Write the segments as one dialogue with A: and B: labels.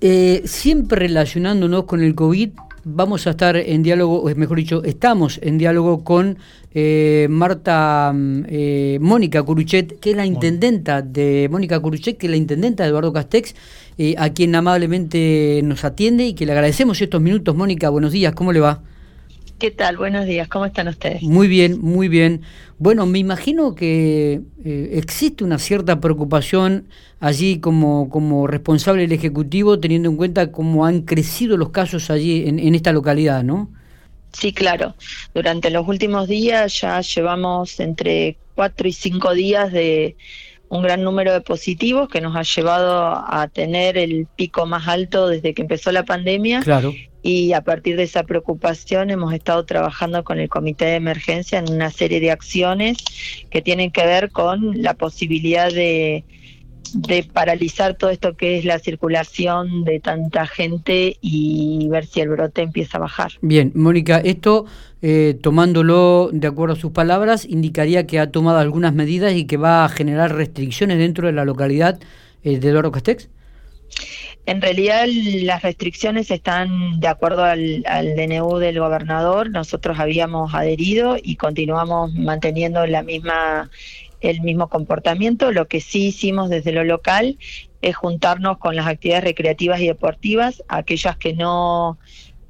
A: Eh, siempre relacionándonos con el COVID, vamos a estar en diálogo, o mejor dicho, estamos en diálogo con eh, Marta mm, eh, Mónica Curuchet, que es la intendenta de Mónica Curuchet, que es la intendenta de Eduardo Castex, eh, a quien amablemente nos atiende y que le agradecemos estos minutos. Mónica, buenos días, ¿cómo le va?
B: ¿Qué tal? Buenos días, ¿cómo están ustedes?
A: Muy bien, muy bien. Bueno, me imagino que eh, existe una cierta preocupación allí como, como responsable del Ejecutivo, teniendo en cuenta cómo han crecido los casos allí en, en esta localidad, ¿no?
B: Sí, claro. Durante los últimos días ya llevamos entre cuatro y cinco días de un gran número de positivos que nos ha llevado a tener el pico más alto desde que empezó la pandemia.
A: Claro.
B: Y a partir de esa preocupación hemos estado trabajando con el Comité de Emergencia en una serie de acciones que tienen que ver con la posibilidad de de paralizar todo esto que es la circulación de tanta gente y ver si el brote empieza a bajar.
A: Bien, Mónica, esto, eh, tomándolo de acuerdo a sus palabras, indicaría que ha tomado algunas medidas y que va a generar restricciones dentro de la localidad eh, de Eduardo Castex.
B: En realidad las restricciones están de acuerdo al, al, DNU del gobernador. Nosotros habíamos adherido y continuamos manteniendo la misma el mismo comportamiento. Lo que sí hicimos desde lo local es juntarnos con las actividades recreativas y deportivas, aquellas que no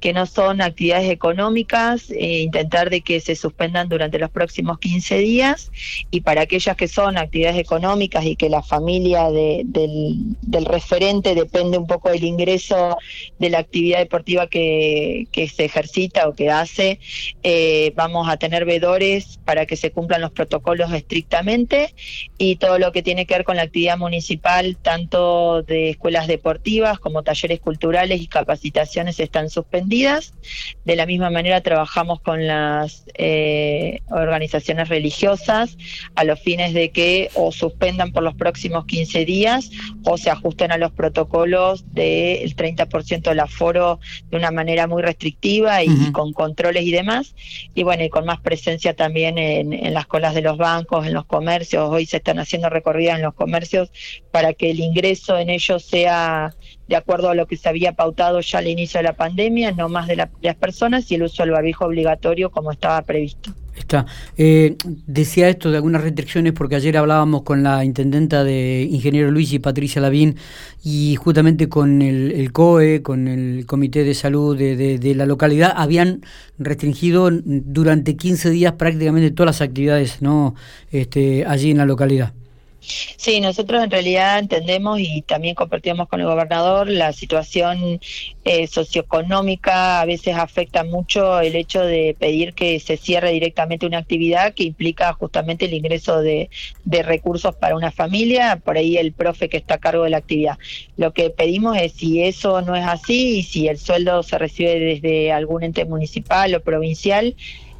B: que no son actividades económicas, e intentar de que se suspendan durante los próximos 15 días y para aquellas que son actividades económicas y que la familia de, del, referente depende un poco del ingreso de la actividad deportiva que, que se ejercita o que hace, eh, vamos a tener vedores para que se cumplan los protocolos estrictamente y todo lo que tiene que ver con la actividad municipal, tanto de escuelas deportivas como talleres culturales y capacitaciones están suspendidos de la misma manera trabajamos con las eh, organizaciones religiosas a los fines de que o suspendan por los próximos 15 días o se ajusten a los protocolos del 30% del aforo de una manera muy restrictiva y, uh -huh. con controles y demás. Y bueno, y con más presencia también en, en las colas de los bancos, en los comercios. Hoy se están haciendo recorridas en los comercios para que el ingreso en ellos sea de acuerdo a lo que se había pautado ya al inicio de la pandemia, no más de la, las personas y el uso del barbijo obligatorio como estaba previsto.
A: Está. Eh, decía esto de algunas restricciones porque ayer hablábamos con la intendenta de Ingeniero Luis y Patricia Lavín y justamente con el, el COE, con el Comité de Salud de, de, de, la localidad, habían restringido durante 15 días prácticamente todas las actividades no este, allí en la localidad.
B: Sí, nosotros en realidad entendemos y también compartimos con el gobernador la situación eh, socioeconómica a veces afecta mucho el hecho de pedir que se cierre directamente una actividad que implica justamente el ingreso de, recursos para una familia, por ahí el profe que está a cargo de la actividad. Lo que pedimos es si eso no es así y si el sueldo se recibe desde algún ente municipal o provincial,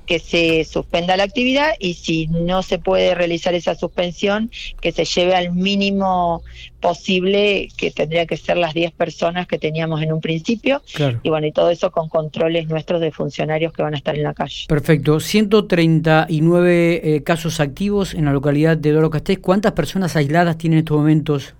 B: que se suspenda la actividad y si no se puede realizar esa suspensión, que se lleve al mínimo posible, que tendría que ser las 10 personas que teníamos en un principio. Claro. Y bueno, y todo eso con controles nuestros de funcionarios que van a estar en la calle.
A: Perfecto. 139 eh, casos activos en la localidad de Doro Castés. ¿Cuántas personas aisladas tienen en estos momentos?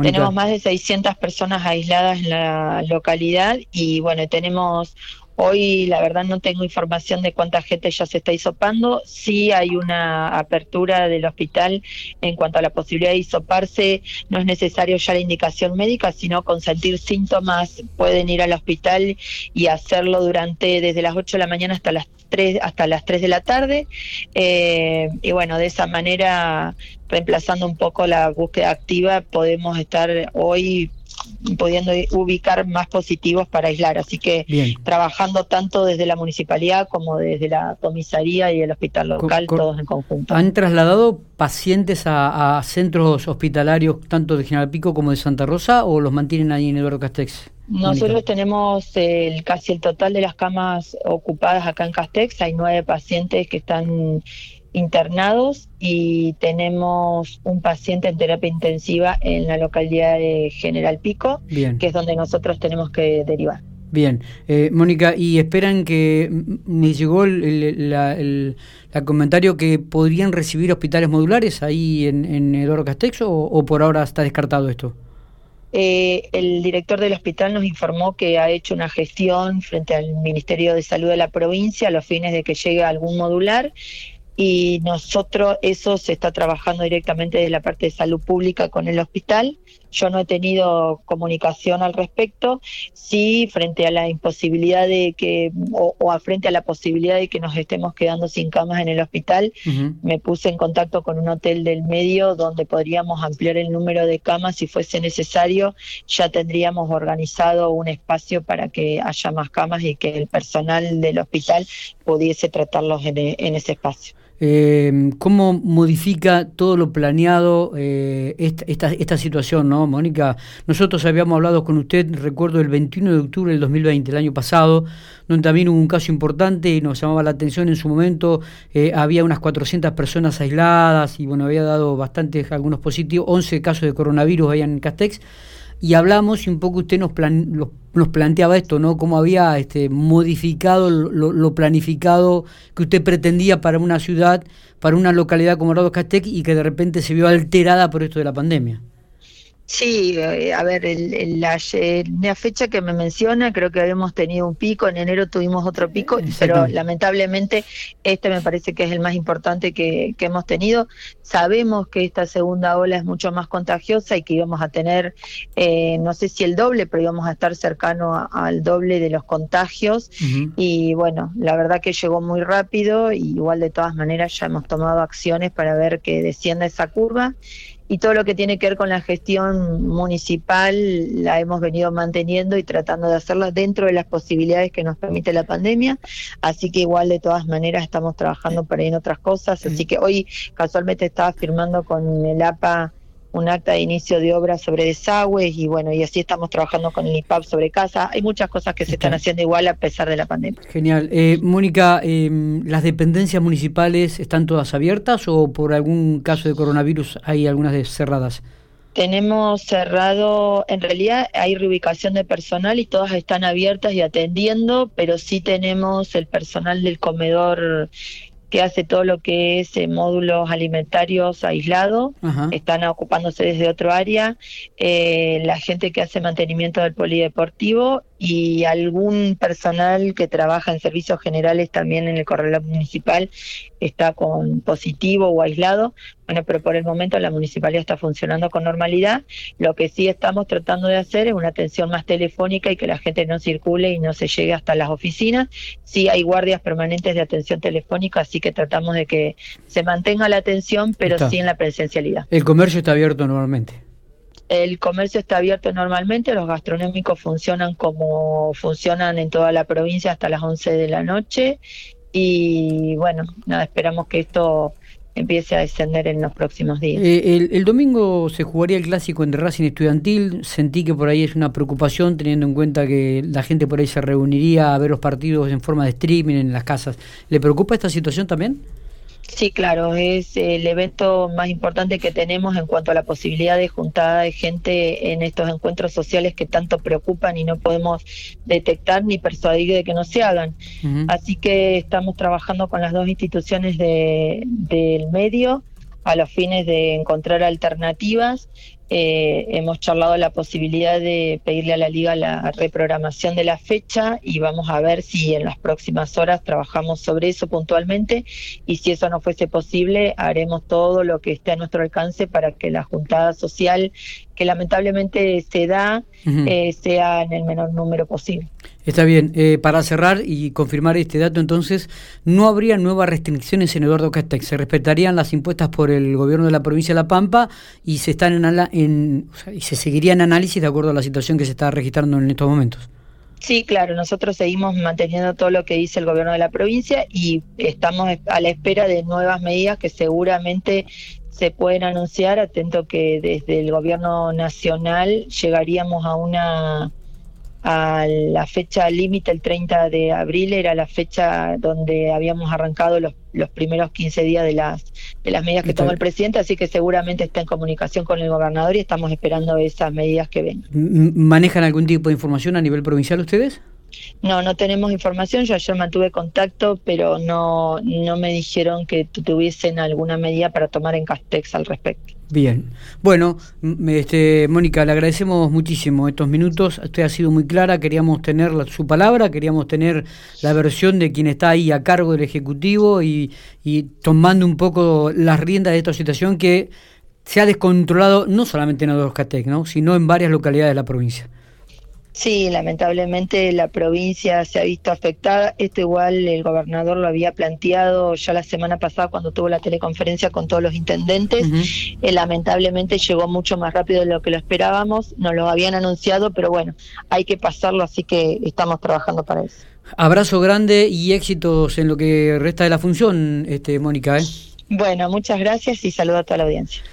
B: Tenemos más de 600 personas aisladas en la localidad y bueno, tenemos Hoy la verdad no tengo información de cuánta gente ya se está hisopando. Sí hay una apertura del hospital en cuanto a la posibilidad de hisoparse. No es necesario ya la indicación médica, sino con sentir síntomas pueden ir al hospital y hacerlo durante desde las 8 de la mañana hasta las 3, hasta las 3 de la tarde. Eh, y bueno, de esa manera, reemplazando un poco la búsqueda activa, podemos estar hoy pudiendo ubicar más positivos para aislar. Así que Bien. trabajando tanto desde la municipalidad como desde la comisaría y el hospital local, todos en conjunto.
A: ¿Han trasladado pacientes a, a, centros hospitalarios tanto de General Pico como de Santa Rosa o los mantienen ahí en Eduardo Castex?
B: Nosotros Mónica. tenemos el, casi el total de las camas ocupadas acá en Castex. Hay nueve pacientes que están internados y tenemos un paciente en terapia intensiva en la localidad de General Pico, Bien. que es donde nosotros tenemos que derivar.
A: Bien, eh, Mónica, ¿y esperan que me llegó el, el, la, el, el, comentario que podrían recibir hospitales modulares ahí en, en Eduardo Castex o, o por ahora está descartado esto?
B: eh, el director del hospital nos informó que ha hecho una gestión frente al Ministerio de Salud de la provincia a los fines de que llegue algún modular y nosotros eso se está trabajando directamente desde la parte de salud pública con el hospital. Yo no he tenido comunicación al respecto. Sí, frente a la imposibilidad de que, o, a frente a la posibilidad de que nos estemos quedando sin camas en el hospital, me puse en contacto con un hotel del medio donde podríamos ampliar el número de camas si fuese necesario. Ya tendríamos organizado un espacio para que haya más camas y que el personal del hospital pudiese tratarlos en ese espacio
A: eh, cómo modifica todo lo planeado eh, esta, esta, situación, ¿no, Mónica? Nosotros habíamos hablado con usted, recuerdo, el 21 de octubre del 2020, el año pasado, donde también hubo un caso importante y nos llamaba la atención en su momento, eh, había unas 400 personas aisladas y bueno, había dado bastantes, algunos positivos, 11 casos de coronavirus allá en Castex y hablamos y un poco usted nos, nos planteaba esto, ¿no? Cómo había este, modificado lo, planificado que usted pretendía para una ciudad, para una localidad como Rado Castec y que de repente se vio alterada por esto de la pandemia.
B: Sí, eh, a ver, el, la, fecha que me menciona, creo que habíamos tenido un pico, en enero tuvimos otro pico, pero lamentablemente este me parece que es el más importante que, hemos tenido. Sabemos que esta segunda ola es mucho más contagiosa y que íbamos a tener, eh, no sé si el doble, pero íbamos a estar cercano al doble de los contagios. Y bueno, la verdad que llegó muy rápido y igual de todas maneras ya hemos tomado acciones para ver que descienda esa curva y todo lo que tiene que ver con la gestión municipal la hemos venido manteniendo y tratando de hacerla dentro de las posibilidades que nos permite la pandemia, así que igual de todas maneras estamos trabajando para ir en otras cosas, así que hoy casualmente estaba firmando con el APA un acta de inicio de obra sobre desagües y bueno, y así estamos trabajando con el IPAP sobre casa. Hay muchas cosas que se están haciendo igual a pesar de la pandemia.
A: Genial. Eh, Mónica, em, ¿las dependencias municipales están todas abiertas o por algún caso de coronavirus hay algunas cerradas?
B: Tenemos cerrado, en realidad hay reubicación de personal y todas están abiertas y atendiendo, pero sí tenemos el personal del comedor que hace todo lo que es eh, módulos alimentarios aislados, están ocupándose desde otro área, eh, la gente que hace mantenimiento del polideportivo y algún personal que trabaja en servicios generales también en el correo municipal está con positivo o aislado. Bueno, pero por el momento la municipalidad está funcionando con normalidad. Lo que sí estamos tratando de hacer es una atención más telefónica y que la gente no circule y no se llegue hasta las oficinas. Sí hay guardias permanentes de atención telefónica, así que tratamos de que se mantenga la atención, pero sí en la presencialidad.
A: ¿El comercio está abierto normalmente?
B: El comercio está abierto normalmente, los gastronómicos funcionan como funcionan en toda la provincia hasta las 11 de la noche y bueno, nada, esperamos que esto empiece a descender en los próximos días.
A: Eh, el, domingo se jugaría el clásico entre Racing Estudiantil. Sentí que por ahí es una preocupación teniendo en cuenta que la gente por ahí se reuniría a ver los partidos en forma de streaming en las casas. ¿Le preocupa esta situación también?
B: Sí, claro, es el evento más importante que tenemos en cuanto a la posibilidad de juntada de gente en estos encuentros sociales que tanto preocupan y no podemos detectar ni persuadir de que no se hagan. Así que estamos trabajando con las dos instituciones de, del medio a los fines de encontrar alternativas. Eh, hemos charlado la posibilidad de pedirle a la liga la reprogramación de la fecha y vamos a ver si en las próximas horas trabajamos sobre eso puntualmente. Y si eso no fuese posible haremos todo lo que esté a nuestro alcance para que la juntada social que lamentablemente se da eh, sea en el menor número posible.
A: Está bien. Eh, para cerrar y confirmar este dato, entonces, no habría nuevas restricciones en Eduardo Castex. Se respetarían las impuestas por el gobierno de la provincia de La Pampa y se están en, y se seguiría en análisis de acuerdo a la situación que se está registrando en estos momentos.
B: Sí, claro, nosotros seguimos manteniendo todo lo que dice el gobierno de la provincia y estamos a la espera de nuevas medidas que seguramente se pueden anunciar, atento que desde el gobierno nacional llegaríamos a una a la fecha límite, el 30 de abril, era la fecha donde habíamos arrancado los, los primeros 15 días de las, de las medidas que tomó el presidente, así que seguramente está en comunicación con el gobernador y estamos esperando esas medidas que ven.
A: ¿Manejan algún tipo de información a nivel provincial ustedes?
B: No, no tenemos información. Yo ayer mantuve contacto, pero no, no me dijeron que tuviesen alguna medida para tomar en Castex al respecto.
A: Bien. Bueno, este, Mónica, le agradecemos muchísimo estos minutos. Usted ha sido muy clara. Queríamos tener su palabra, queríamos tener la versión de quien está ahí a cargo del Ejecutivo y, tomando un poco las riendas de esta situación que se ha descontrolado no solamente en Castex, ¿no? sino en varias localidades de la provincia.
B: Sí, lamentablemente la provincia se ha visto afectada. Esto igual el gobernador lo había planteado ya la semana pasada cuando tuvo la teleconferencia con todos los intendentes. Eh, lamentablemente llegó mucho más rápido de lo que lo esperábamos. Nos lo habían anunciado, pero bueno, hay que pasarlo, así que estamos trabajando para eso.
A: Abrazo grande y éxitos en lo que resta de la función, este, Mónica. ¿eh?
B: Bueno, muchas gracias y saludo a toda la audiencia.